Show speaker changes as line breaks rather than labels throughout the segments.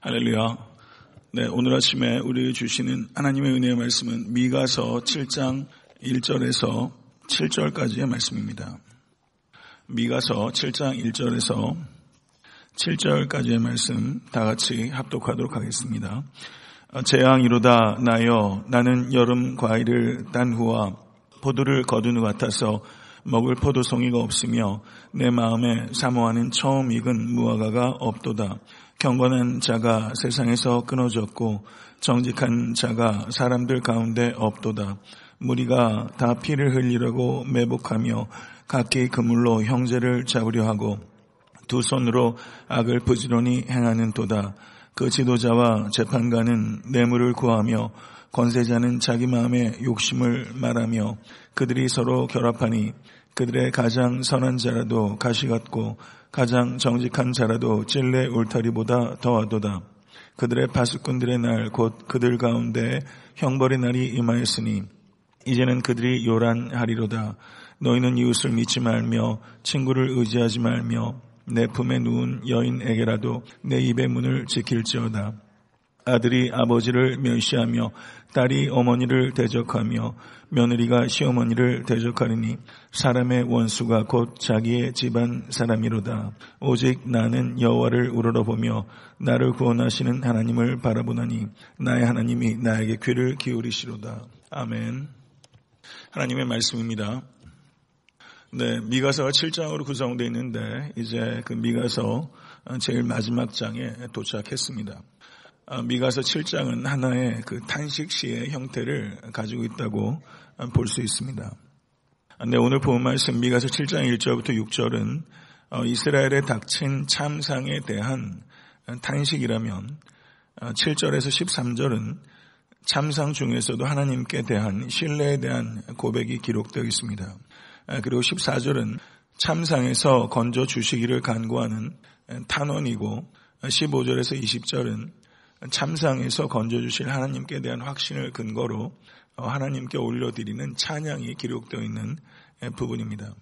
할렐루야. 네, 오늘 아침에 우리 주시는 하나님의 은혜의 말씀은 미가서 7장 1절에서 7절까지의 말씀입니다. 미가서 7장 1절에서 7절까지의 말씀 다 같이 합독하도록 하겠습니다. 재앙이로다 나여 나는 여름 과일을 딴 후와 포도를 거둔 후 같아서 먹을 포도송이가 없으며 내 마음에 사모하는 처음 익은 무화과가 없도다. 경건한 자가 세상에서 끊어졌고 정직한 자가 사람들 가운데 없도다. 무리가 다 피를 흘리려고 매복하며 각기 그물로 형제를 잡으려 하고 두 손으로 악을 부지런히 행하는 도다. 그 지도자와 재판관은 뇌물을 구하며 권세자는 자기 마음의 욕심을 말하며 그들이 서로 결합하니 그들의 가장 선한 자라도 가시 같고 가장 정직한 자라도 찔레 울타리보다 더하도다. 그들의 파수꾼들의 날 곧 그들 가운데 형벌의 날이 임하였으니 이제는 그들이 요란하리로다. 너희는 이웃을 믿지 말며 친구를 의지하지 말며 내 품에 누운 여인에게라도 내 입의 문을 지킬지어다. 아들이 아버지를 멸시하며 딸이 어머니를 대적하며 며느리가 시어머니를 대적하리니 사람의 원수가 곧 자기의 집안 사람이로다. 오직 나는 여호와를 우러러보며 나를 구원하시는 하나님을 바라보나니 나의 하나님이 나에게 귀를 기울이시로다. 아멘. 하나님의 말씀입니다. 네, 미가서가 7장으로 구성되어 있는데 이제 그 미가서 제일 마지막 장에 도착했습니다. 아, 미가서 7장은 하나의 그 탄식시의 형태를 가지고 있다고 볼 수 있습니다. 네, 오늘 본 말씀 미가서 7장 1절부터 6절은 어, 이스라엘에 닥친 참상에 대한 탄식이라면 7절에서 어, 13절은 참상 중에서도 하나님께 대한 신뢰에 대한 고백이 기록되어 있습니다. 아, 그리고 14절은 참상에서 건져 주시기를 간구하는 탄원이고 15절에서 20절은 참상에서 건져주실 하나님께 대한 확신을 근거로 어, 하나님께 올려드리는 찬양이 기록되어 있는 부분입니다.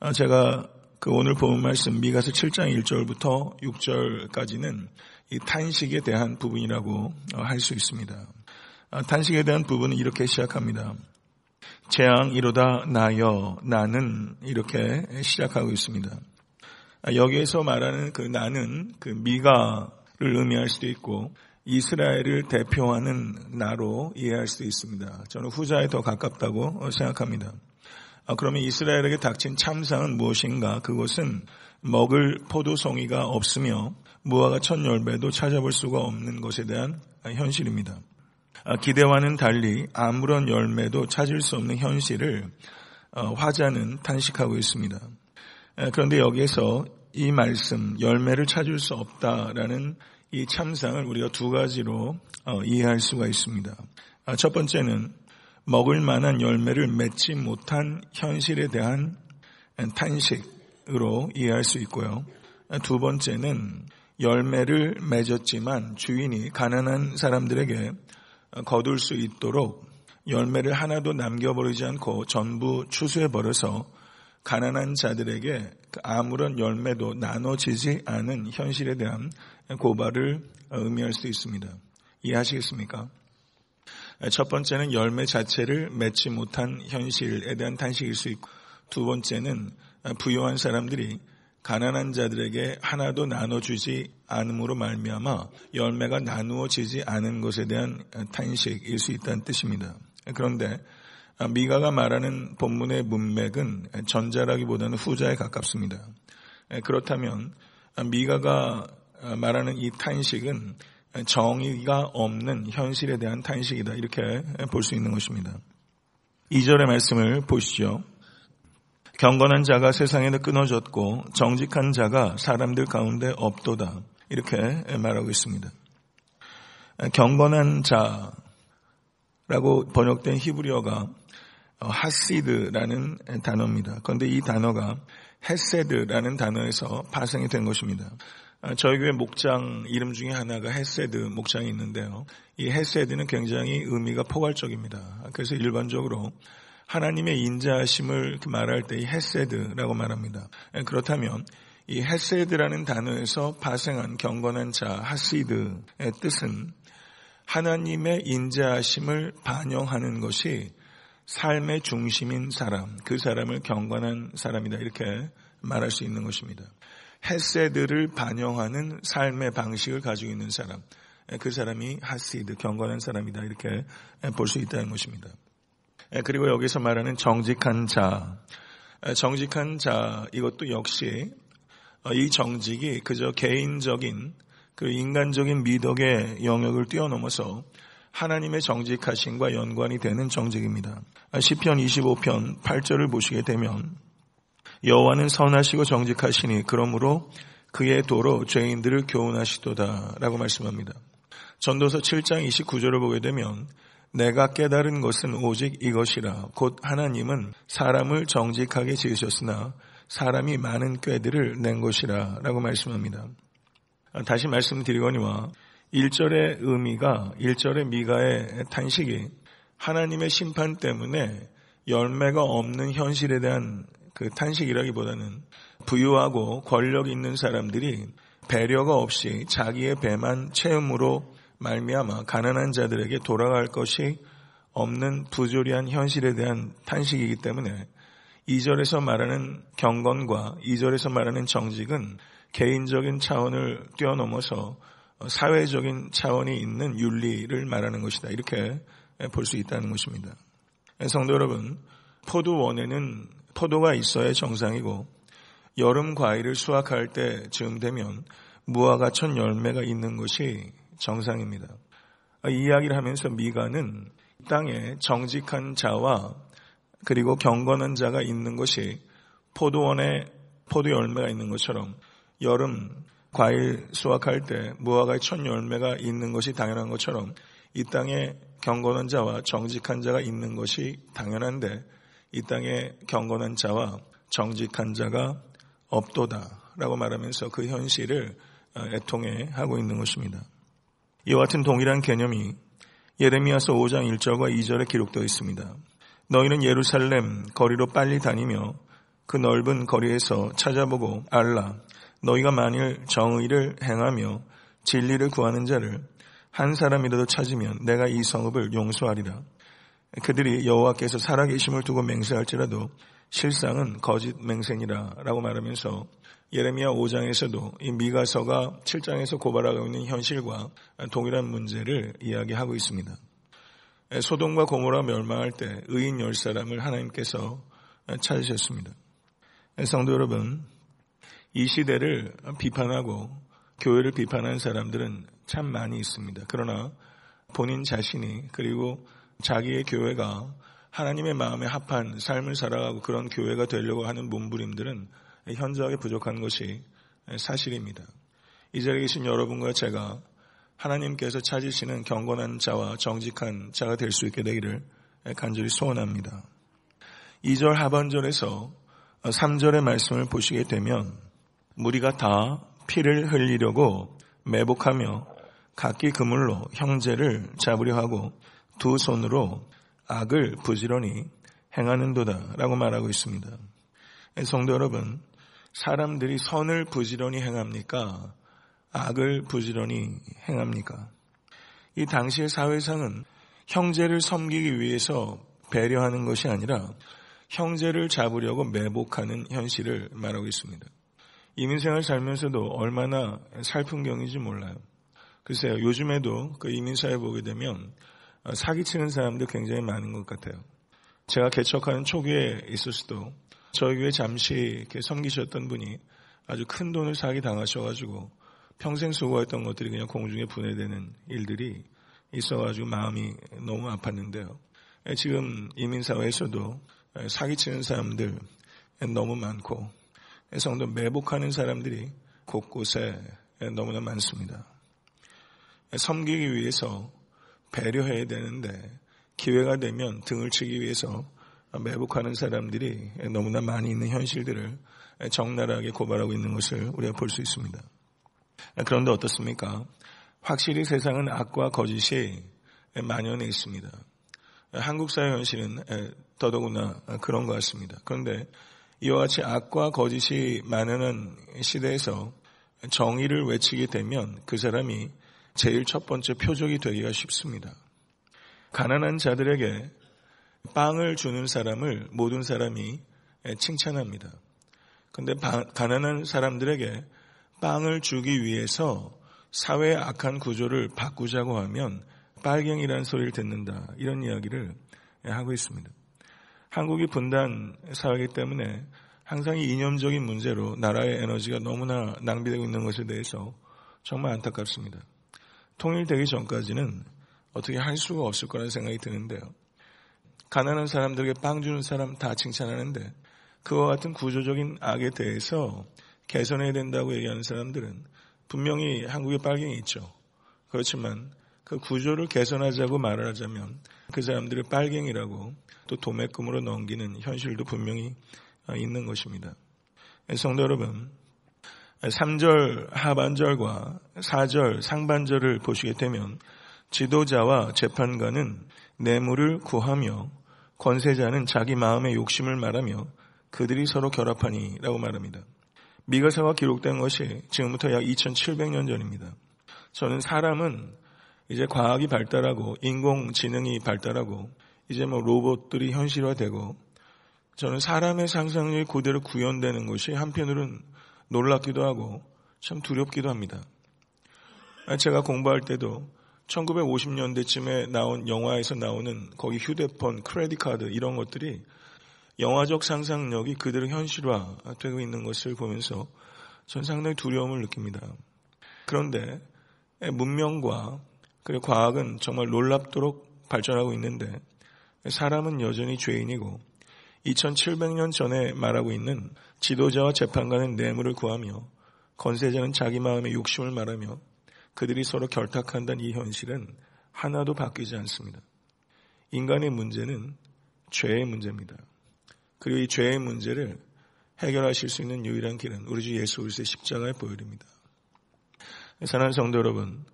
어, 제가 그 오늘 본 말씀 미가서 7장 1절부터 6절까지는 이 탄식에 대한 부분이라고 어, 할수 있습니다. 탄식에 대한 부분은 이렇게 시작합니다. 재앙 이로다 나여 나는 이렇게 시작하고 있습니다. 여기에서 말하는 그 나는 그 미가 를 의미할 수도 있고 이스라엘을 대표하는 나로 이해할 수도 있습니다. 저는 후자에 더 가깝다고 생각합니다. 아, 그러면 이스라엘에게 닥친 참상은 무엇인가? 그것은 먹을 포도송이가 없으며 무화과 첫 열매도 찾아볼 수가 없는 것에 대한 현실입니다. 아, 기대와는 달리 아무런 열매도 찾을 수 없는 현실을 어, 화자는 탄식하고 있습니다. 그런데 여기에서 이 말씀 열매를 찾을 수 없다라는 이 참상을 우리가 두 가지로 어, 이해할 수가 있습니다. 아, 첫 번째는 먹을 만한 열매를 맺지 못한 현실에 대한 탄식으로 이해할 수 있고요. 아, 두 번째는 열매를 맺었지만 주인이 가난한 사람들에게 거둘 수 있도록 열매를 하나도 남겨버리지 않고 전부 추수해버려서 가난한 자들에게 그 아무런 열매도 나눠지지 않은 현실에 대한 고발을 의미할 수 있습니다. 이해하시겠습니까? 첫 번째는 열매 자체를 맺지 못한 현실에 대한 탄식일 수 있고 두 번째는 부유한 사람들이 가난한 자들에게 하나도 나눠주지 않음으로 말미암아 열매가 나누어지지 않은 것에 대한 탄식일 수 있다는 뜻입니다. 그런데 미가가 말하는 본문의 문맥은 전자라기보다는 후자에 가깝습니다. 그렇다면 미가가 말하는 이 탄식은 정의가 없는 현실에 대한 탄식이다. 이렇게 볼 수 있는 것입니다. 2절의 말씀을 보시죠. 경건한 자가 세상에는 끊어졌고 정직한 자가 사람들 가운데 없도다. 이렇게 말하고 있습니다. 경건한 자라고 번역된 히브리어가 하시드라는 단어입니다. 그런데 이 단어가 헤세드라는 단어에서 파생이 된 것입니다. 아, 저희 교회 목장 이름 중에 하나가 헤세드 목장이 있는데요. 이 헤세드는 굉장히 의미가 포괄적입니다. 그래서 일반적으로 하나님의 인자하심을 말할 때 이 헤세드라고 말합니다. 그렇다면 이 헤세드라는 단어에서 발생한 경건한 자 하시드의 뜻은 하나님의 인자하심을 반영하는 것이 삶의 중심인 사람, 그 사람을 경건한 사람이다. 이렇게 말할 수 있는 것입니다. 헤세드를 반영하는 삶의 방식을 가지고 있는 사람, 그 사람이 하시드, 경건한 사람이다. 이렇게 볼 수 있다는 것입니다. 그리고 여기서 말하는 정직한 자, 정직한 자, 이것도 역시 이 정직이 그저 개인적인 그 인간적인 미덕의 영역을 뛰어넘어서 하나님의 정직하심과 연관이 되는 정직입니다. 시편 25편 8절을 보시게 되면 여호와는 선하시고 정직하시니 그러므로 그의 도로 죄인들을 교훈하시도다라고 말씀합니다. 전도서 7장 29절을 보게 되면 내가 깨달은 것은 오직 이것이라 곧 하나님은 사람을 정직하게 지으셨으나 사람이 많은 꾀들을 낸 것이라 라고 말씀합니다. 다시 말씀드리거니와 1절의 의미가 1절의 미가의 탄식이 하나님의 심판 때문에 열매가 없는 현실에 대한 그 탄식이라기보다는 부유하고 권력 있는 사람들이 배려가 없이 자기의 배만 채움으로 말미암아 가난한 자들에게 돌아갈 것이 없는 부조리한 현실에 대한 탄식이기 때문에 2절에서 말하는 경건과 2절에서 말하는 정직은 개인적인 차원을 뛰어넘어서 사회적인 차원이 있는 윤리를 말하는 것이다. 이렇게 볼 수 있다는 것입니다. 성도 여러분, 포도원에는 포도가 있어야 정상이고 여름 과일을 수확할 때쯤 되면 무화과 첫 열매가 있는 것이 정상입니다. 이 이야기를 하면서 미가는 땅에 정직한 자와 그리고 경건한 자가 있는 것이 포도원에 포도 열매가 있는 것처럼 여름 과일 수확할 때 무화과의 첫 열매가 있는 것이 당연한 것처럼 이 땅에 경건한 자와 정직한 자가 있는 것이 당연한데 이 땅에 경건한 자와 정직한 자가 없도다라고 말하면서 그 현실을 어, 애통해 하고 있는 것입니다. 이와 같은 동일한 개념이 예레미야서 5장 1절과 2절에 기록되어 있습니다. 너희는 예루살렘 거리로 빨리 다니며 그 넓은 거리에서 찾아보고 알라 너희가 만일 정의를 행하며 진리를 구하는 자를 한 사람이라도 찾으면 내가 이 성읍을 용서하리라. 그들이 여호와께서 살아계심을 두고 맹세할지라도 실상은 거짓 맹세니라 라고 말하면서 예레미야 5장에서도 이 미가서가 7장에서 고발하고 있는 현실과 동일한 문제를 이야기하고 있습니다. 소돔과 고모라 멸망할 때 의인 열 사람을 하나님께서 찾으셨습니다. 성도 여러분, 이 시대를 비판하고 교회를 비판하는 사람들은 참 많이 있습니다. 그러나 본인 자신이 그리고 자기의 교회가 하나님의 마음에 합한 삶을 살아가고 그런 교회가 되려고 하는 몸부림들은 현저하게 부족한 것이 사실입니다. 이 자리에 계신 여러분과 제가 하나님께서 찾으시는 경건한 자와 정직한 자가 될 수 있게 되기를 간절히 소원합니다. 2절 하반절에서 3절의 말씀을 보시게 되면 무리가 다 피를 흘리려고 매복하며 각기 그물로 형제를 잡으려 하고 두 손으로 악을 부지런히 행하는도다 라고 말하고 있습니다. 성도 여러분, 사람들이 선을 부지런히 행합니까? 악을 부지런히 행합니까? 이 당시의 사회상은 형제를 섬기기 위해서 배려하는 것이 아니라 형제를 잡으려고 매복하는 현실을 말하고 있습니다. 이민생활 살면서도 얼마나 살풍경인지 몰라요. 글쎄요, 요즘에도 그 이민사회 보게 되면 사기치는 사람들 굉장히 많은 것 같아요. 제가 개척하는 초기에 있었어도 저희 교회 잠시 이렇게 섬기셨던 분이 아주 큰 돈을 사기 당하셔가지고 평생 수고했던 것들이 그냥 공중에 분해되는 일들이 있어가지고 마음이 너무 아팠는데요. 지금 이민사회에서도 사기치는 사람들 너무 많고 성도 매복하는 사람들이 곳곳에 너무나 많습니다. 섬기기 위해서 배려해야 되는데 기회가 되면 등을 치기 위해서 매복하는 사람들이 너무나 많이 있는 현실들을 적나라하게 고발하고 있는 것을 우리가 볼 수 있습니다. 그런데 어떻습니까? 확실히 세상은 악과 거짓이 만연해 있습니다. 한국 사회 현실은 더더구나 그런 것 같습니다. 그런데 이와 같이 악과 거짓이 많은 시대에서 정의를 외치게 되면 그 사람이 제일 첫 번째 표적이 되기가 쉽습니다. 가난한 자들에게 빵을 주는 사람을 모든 사람이 칭찬합니다. 근데 가난한 사람들에게 빵을 주기 위해서 사회의 악한 구조를 바꾸자고 하면 빨갱이라는 소리를 듣는다. 이런 이야기를 하고 있습니다. 한국이 분단 사회이기 때문에 항상 이 이념적인 문제로 나라의 에너지가 너무나 낭비되고 있는 것에 대해서 정말 안타깝습니다. 통일되기 전까지는 어떻게 할 수가 없을 거라는 생각이 드는데요. 가난한 사람들에게 빵 주는 사람 다 칭찬하는데 그와 같은 구조적인 악에 대해서 개선해야 된다고 얘기하는 사람들은 분명히 한국에 빨갱이 있죠. 그렇지만 그 구조를 개선하자고 말을 하자면 그 사람들을 빨갱이라고 또 도매금으로 넘기는 현실도 분명히 있는 것입니다. 성도 여러분, 3절 하반절과 4절 상반절을 보시게 되면 지도자와 재판관은 뇌물을 구하며 권세자는 자기 마음의 욕심을 말하며 그들이 서로 결합하니라고 말합니다. 미가사가 기록된 것이 지금부터 약 2700년 전입니다. 저는 사람은 이제 과학이 발달하고 인공지능이 발달하고 이제 뭐 로봇들이 현실화되고 저는 사람의 상상력이 그대로 구현되는 것이 한편으로는 놀랍기도 하고 참 두렵기도 합니다. 제가 공부할 때도 1950년대쯤에 나온 영화에서 나오는 거기 휴대폰, 크레딧 카드 이런 것들이 영화적 상상력이 그대로 현실화되고 있는 것을 보면서 전 상당히 두려움을 느낍니다. 그런데 문명과 그리고 과학은 정말 놀랍도록 발전하고 있는데 사람은 여전히 죄인이고 2700년 전에 말하고 있는 지도자와 재판관은 뇌물을 구하며 건세자는 자기 마음의 욕심을 말하며 그들이 서로 결탁한다는 이 현실은 하나도 바뀌지 않습니다. 인간의 문제는 죄의 문제입니다. 그리고 이 죄의 문제를 해결하실 수 있는 유일한 길은 우리 주 예수 그리스도의 십자가의 보혈입니다. 사랑하는 성도 여러분,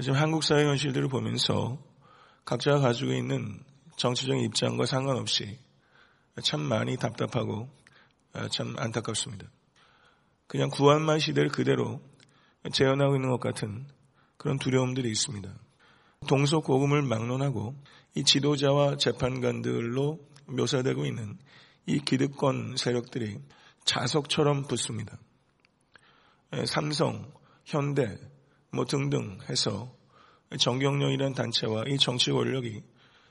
지금 한국 사회 현실들을 보면서 각자가 가지고 있는 정치적인 입장과 상관없이 참 많이 답답하고 참 안타깝습니다. 그냥 구한말 시대를 그대로 재현하고 있는 것 같은 그런 두려움들이 있습니다. 동서 고금을 막론하고 이 지도자와 재판관들로 묘사되고 있는 이 기득권 세력들이 자석처럼 붙습니다. 삼성, 현대, 뭐 등등 해서 정경련이라는 단체와 이 정치 권력이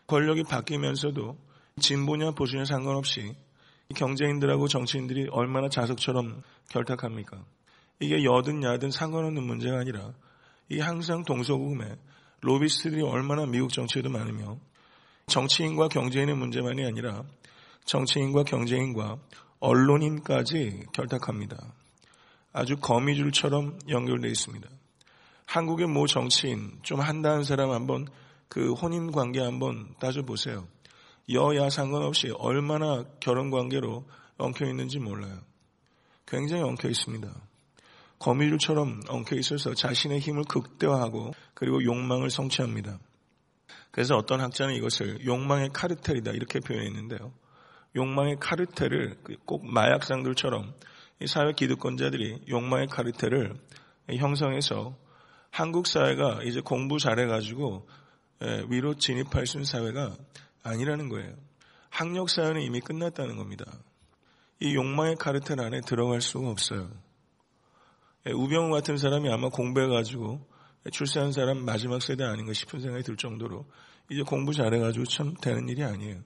권력이 바뀌면서도 진보냐 보수냐 상관없이 경제인들하고 정치인들이 얼마나 자석처럼 결탁합니까? 이게 여든 야든 상관없는 문제가 아니라 이 항상 동서고금에 로비스트들이 얼마나 미국 정치에도 많으며 정치인과 경제인의 문제만이 아니라 정치인과 경제인과 언론인까지 결탁합니다. 아주 거미줄처럼 연결되어 있습니다. 한국의 모 정치인 좀 한다는 사람 한번 그 혼인 관계 한번 따져보세요. 여야 상관없이 얼마나 결혼 관계로 엉켜 있는지 몰라요. 굉장히 엉켜 있습니다. 거미줄처럼 엉켜 있어서 자신의 힘을 극대화하고 그리고 욕망을 성취합니다. 그래서 어떤 학자는 이것을 욕망의 카르텔이다 이렇게 표현했는데요. 욕망의 카르텔을 그꼭 마약상들처럼 사회 기득권자들이 욕망의 카르텔을 형성해서 한국 사회가 이제 공부 잘해가지고 위로 진입할 수 있는 사회가 아니라는 거예요. 학력 사회는 이미 끝났다는 겁니다. 이 욕망의 카르텔 안에 들어갈 수가 없어요. 우병우 같은 사람이 아마 공부해가지고 출세한 사람 마지막 세대 아닌가 싶은 생각이 들 정도로 이제 공부 잘해가지고 참 되는 일이 아니에요.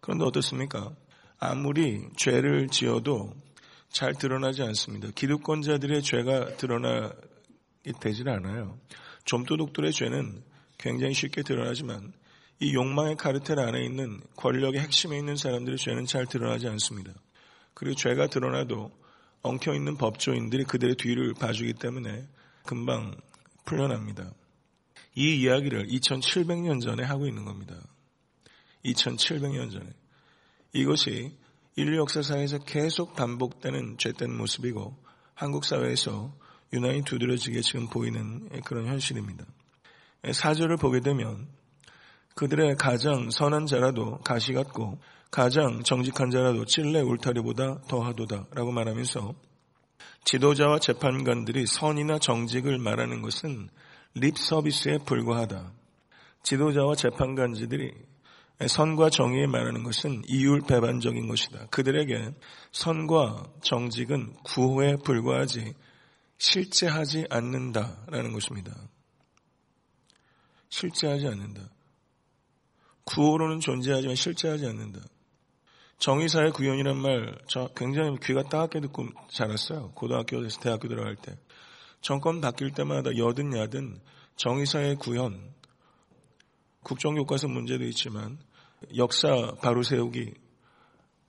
그런데 어떻습니까? 아무리 죄를 지어도 잘 드러나지 않습니다. 기득권자들의 죄가 드러나게 되질 않아요. 좀도둑들의 죄는 굉장히 쉽게 드러나지만 이 욕망의 카르텔 안에 있는 권력의 핵심에 있는 사람들의 죄는 잘 드러나지 않습니다. 그리고 죄가 드러나도 엉켜있는 법조인들이 그들의 뒤를 봐주기 때문에 금방 풀려납니다. 이 이야기를 2700년 전에 하고 있는 겁니다. 2700년 전에. 이것이 인류 역사상에서 계속 반복되는 죄된 모습이고 한국 사회에서 유난히 두드러지게 지금 보이는 그런 현실입니다. 사절을 보게 되면
그들의 가장 선한 자라도 가시 같고 가장 정직한 자라도 찔레 울타리보다 더하도다 라고 말하면서 지도자와 재판관들이 선이나 정직을 말하는 것은 립 서비스에 불과하다. 지도자와 재판관들이 선과 정의에 말하는 것은 이율 배반적인 것이다. 그들에게 선과 정직은 구호에 불과하지 실제하지 않는다라는 것입니다. 실제하지 않는다. 구호로는 존재하지만 실제하지 않는다. 정의사의 구현이란 말, 저 굉장히 귀가 따갑게 듣고 자랐어요. 고등학교에서 대학교 들어갈 때. 정권 바뀔 때마다 여든 야든 정의사의 구현, 국정교과서 문제도 있지만 역사 바로 세우기,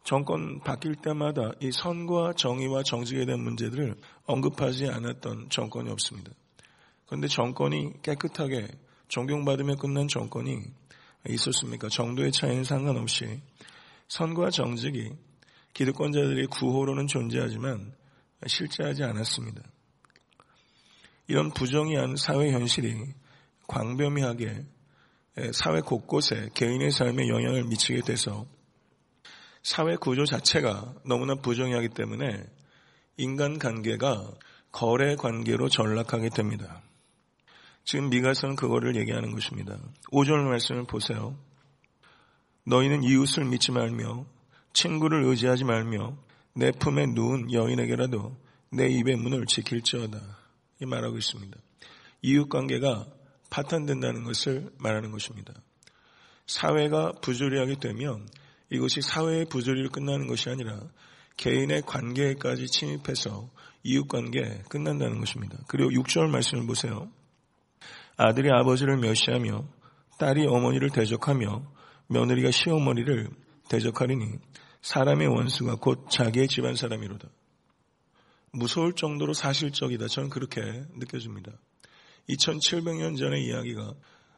정권 바뀔 때마다 이 선과 정의와 정직에 대한 문제들을 언급하지 않았던 정권이 없습니다. 그런데 정권이 깨끗하게 존경받으며 끝난 정권이 있었습니까? 정도의 차이는 상관없이 선과 정직이 기득권자들의 구호로는 존재하지만 실제하지 않았습니다. 이런 부정의한 사회 현실이 광범위하게 사회 곳곳에 개인의 삶에 영향을 미치게 돼서 사회 구조 자체가 너무나 부정의하기 때문에 인간 관계가 거래 관계로 전락하게 됩니다. 지금 미가서는 그거를 얘기하는 것입니다. 5절 말씀을 보세요. 너희는 이웃을 믿지 말며 친구를 의지하지 말며 내 품에 누운 여인에게라도 내 입의 문을 지킬지어다. 이 말하고 있습니다. 이웃 관계가 파탄된다는 것을 말하는 것입니다. 사회가 부조리하게 되면 이것이 사회의 부조리로 끝나는 것이 아니라 개인의 관계까지 침입해서 이웃 관계 끝난다는 것입니다. 그리고 6절 말씀을 보세요. 아들이 아버지를 멸시하며 딸이 어머니를 대적하며 며느리가 시어머니를 대적하리니 사람의 원수가 곧 자기의 집안 사람이로다. 무서울 정도로 사실적이다. 저는 그렇게 느껴집니다. 2700년 전의 이야기가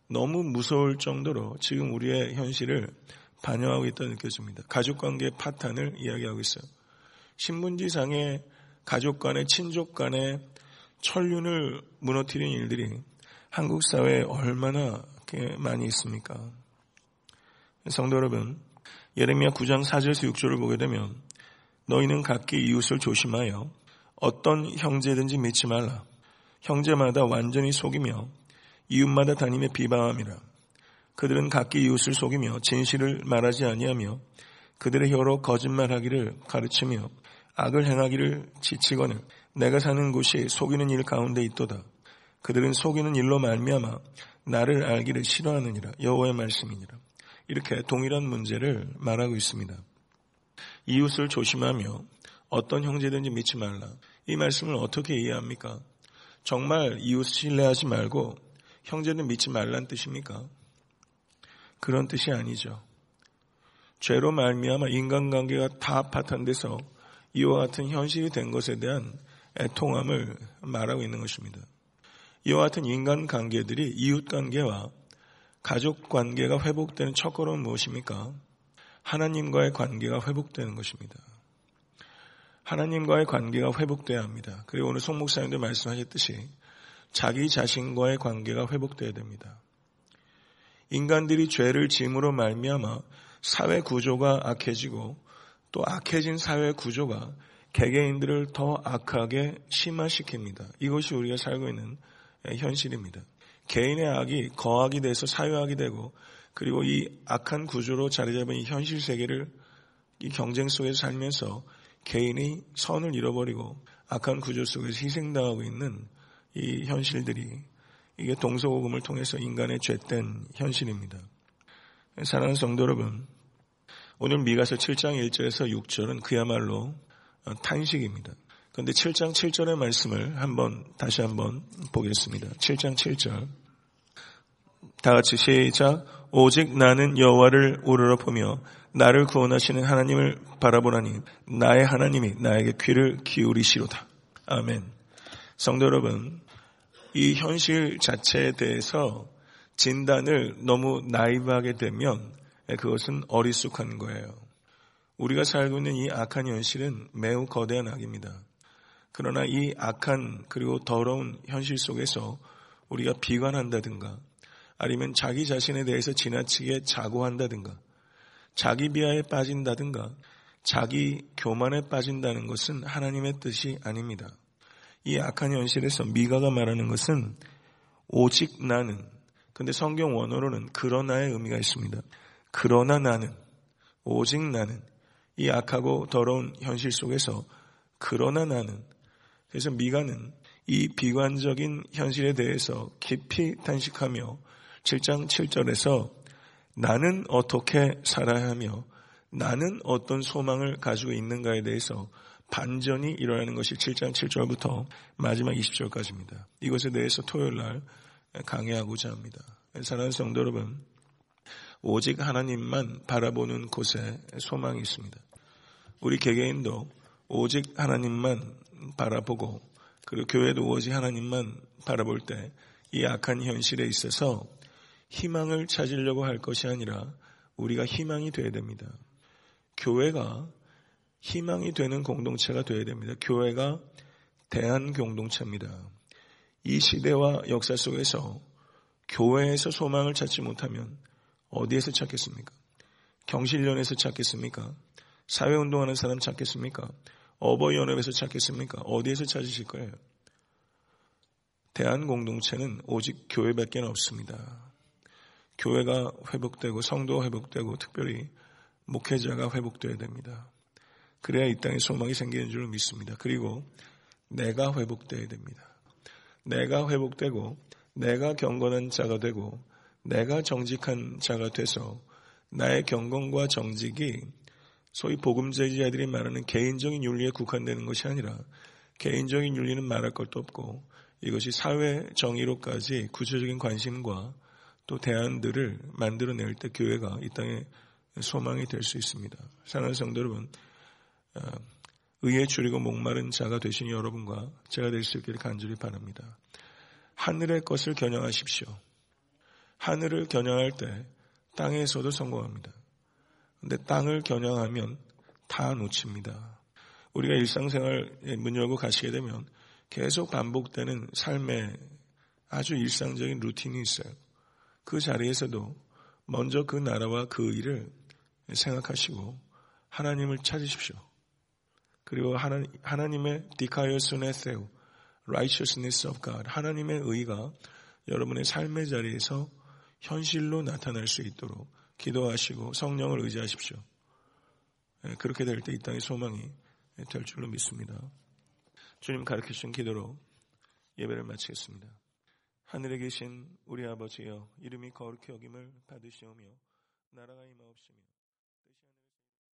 너무 무서울 정도로 지금 우리의 현실을 반영하고 있다 느껴집니다. 가족 관계 파탄을 이야기하고 있어요. 신문지상에 가족 간의 친족 간의 천륜을 무너뜨린 일들이 한국 사회에 얼마나 많이 있습니까? 성도 여러분, 예레미야 9장 4절에서 6절을 보게 되면 너희는 각기 이웃을 조심하여 어떤 형제든지 믿지 말라. 형제마다 완전히 속이며 이웃마다 다니며 비방함이라. 그들은 각기 이웃을 속이며 진실을 말하지 아니하며 그들의 혀로 거짓말하기를 가르치며 악을 행하기를 지치거늘 내가 사는 곳이 속이는 일 가운데 있도다. 그들은 속이는 일로 말미암아 나를 알기를 싫어하느니라 여호와의 말씀이니라. 이렇게 동일한 문제를 말하고 있습니다. 이웃을 조심하며 어떤 형제든지 믿지 말라. 이 말씀을 어떻게 이해합니까? 정말 이웃 신뢰하지 말고 형제는 믿지 말란 뜻입니까? 그런 뜻이 아니죠. 죄로 말미암아 인간관계가 다 파탄돼서 이와 같은 현실이 된 것에 대한 애통함을 말하고 있는 것입니다. 이와 같은 인간관계들이 이웃관계와 가족 관계가 회복되는 첫 걸음은 무엇입니까? 하나님과의 관계가 회복되는 것입니다. 하나님과의 관계가 회복돼야 합니다. 그리고 오늘 송 목사님도 말씀하셨듯이 자기 자신과의 관계가 회복돼야 됩니다. 인간들이 죄를 짐으로 말미암아 사회 구조가 악해지고 또 악해진 사회 구조가 개개인들을 더 악하게 심화시킵니다. 이것이 우리가 살고 있는 현실입니다. 개인의 악이 거악이 돼서 사회악이 되고 그리고 이 악한 구조로 자리 잡은 이 현실 세계를 이 경쟁 속에서 살면서 개인이 선을 잃어버리고 악한 구조 속에서 희생당하고 있는 이 현실들이 이게 동서고금을 통해서 인간의 죄된 현실입니다. 사랑하는 성도 여러분, 오늘 미가서 7장 1절에서 6절은 그야말로 탄식입니다. 그런데 7장 7절의 말씀을 한번 다시 한번 보겠습니다. 7장 7절. 다 같이 시작. 오직 나는 여호와를 우러러 보며 나를 구원하시는 하나님을 바라보나니 나의 하나님이 나에게 귀를 기울이시로다. 아멘. 성도 여러분, 이 현실 자체에 대해서 진단을 너무 나이브하게 되면 그것은 어리숙한 거예요. 우리가 살고 있는 이 악한 현실은 매우 거대한 악입니다. 그러나 이 악한 그리고 더러운 현실 속에서 우리가 비관한다든가 아니면 자기 자신에 대해서 지나치게 자고한다든가 자기 비하에 빠진다든가 자기 교만에 빠진다는 것은 하나님의 뜻이 아닙니다. 이 악한 현실에서 미가가 말하는 것은 오직 나는 근데 성경 원어로는 그러나의 의미가 있습니다. 그러나 나는 오직 나는 이 악하고 더러운 현실 속에서 그러나 나는 그래서 미가는 이 비관적인 현실에 대해서 깊이 탄식하며 7장 7절에서 나는 어떻게 살아야 하며 나는 어떤 소망을 가지고 있는가에 대해서 반전이 일어나는 것이 7장 7절부터 마지막 20절까지입니다. 이것에 대해서 토요일 날 강의하고자 합니다. 사랑하는 성도 여러분, 오직 하나님만 바라보는 곳에 소망이 있습니다. 우리 개개인도 오직 하나님만 바라보고 그리고 교회도 오직 하나님만 바라볼 때 이 악한 현실에 있어서 희망을 찾으려고 할 것이 아니라 우리가 희망이 되어야 됩니다. 교회가 희망이 되는 공동체가 되어야 됩니다. 교회가 대한 공동체입니다. 이 시대와 역사 속에서 교회에서 소망을 찾지 못하면 어디에서 찾겠습니까? 경실련에서 찾겠습니까? 사회운동하는 사람 찾겠습니까? 어버이연합에서 찾겠습니까? 어디에서 찾으실 거예요? 대한 공동체는 오직 교회밖에 없습니다. 교회가 회복되고 성도가 회복되고 특별히 목회자가 회복되어야 됩니다. 그래야 이 땅에 소망이 생기는 줄 믿습니다. 그리고 내가 회복되어야 됩니다. 내가 회복되고 내가 경건한 자가 되고 내가 정직한 자가 돼서 나의 경건과 정직이 소위 복음제자들이 말하는 개인적인 윤리에 국한되는 것이 아니라 개인적인 윤리는 말할 것도 없고 이것이 사회 정의로까지 구체적인 관심과 또 대안들을 만들어낼 때 교회가 이 땅에 소망이 될 수 있습니다. 사랑하는 성도 여러분, 어, 의에 줄이고 목마른 자가 되신 여러분과 제가 될 수 있기를 간절히 바랍니다. 하늘의 것을 겨냥하십시오. 하늘을 겨냥할 때 땅에서도 성공합니다. 근데 땅을 겨냥하면 다 놓칩니다. 우리가 일상생활에 문 열고 가시게 되면 계속 반복되는 삶의 아주 일상적인 루틴이 있어요. 그 자리에서도 먼저 그 나라와 그 일을 생각하시고 하나님을 찾으십시오. 그리고 하나, 하나님의 디카이어스네세우 righteousness of God 하나님의 의가 여러분의 삶의 자리에서 현실로 나타날 수 있도록 기도하시고 성령을 의지하십시오. 예, 그렇게 될 때 이 땅의 소망이 될 줄로 믿습니다. 주님 가르쳐 주신 기도로 예배를 마치겠습니다. 하늘에 계신 우리 아버지여 이름이 거룩히 여김을 받으시오며 나라가 임하옵시며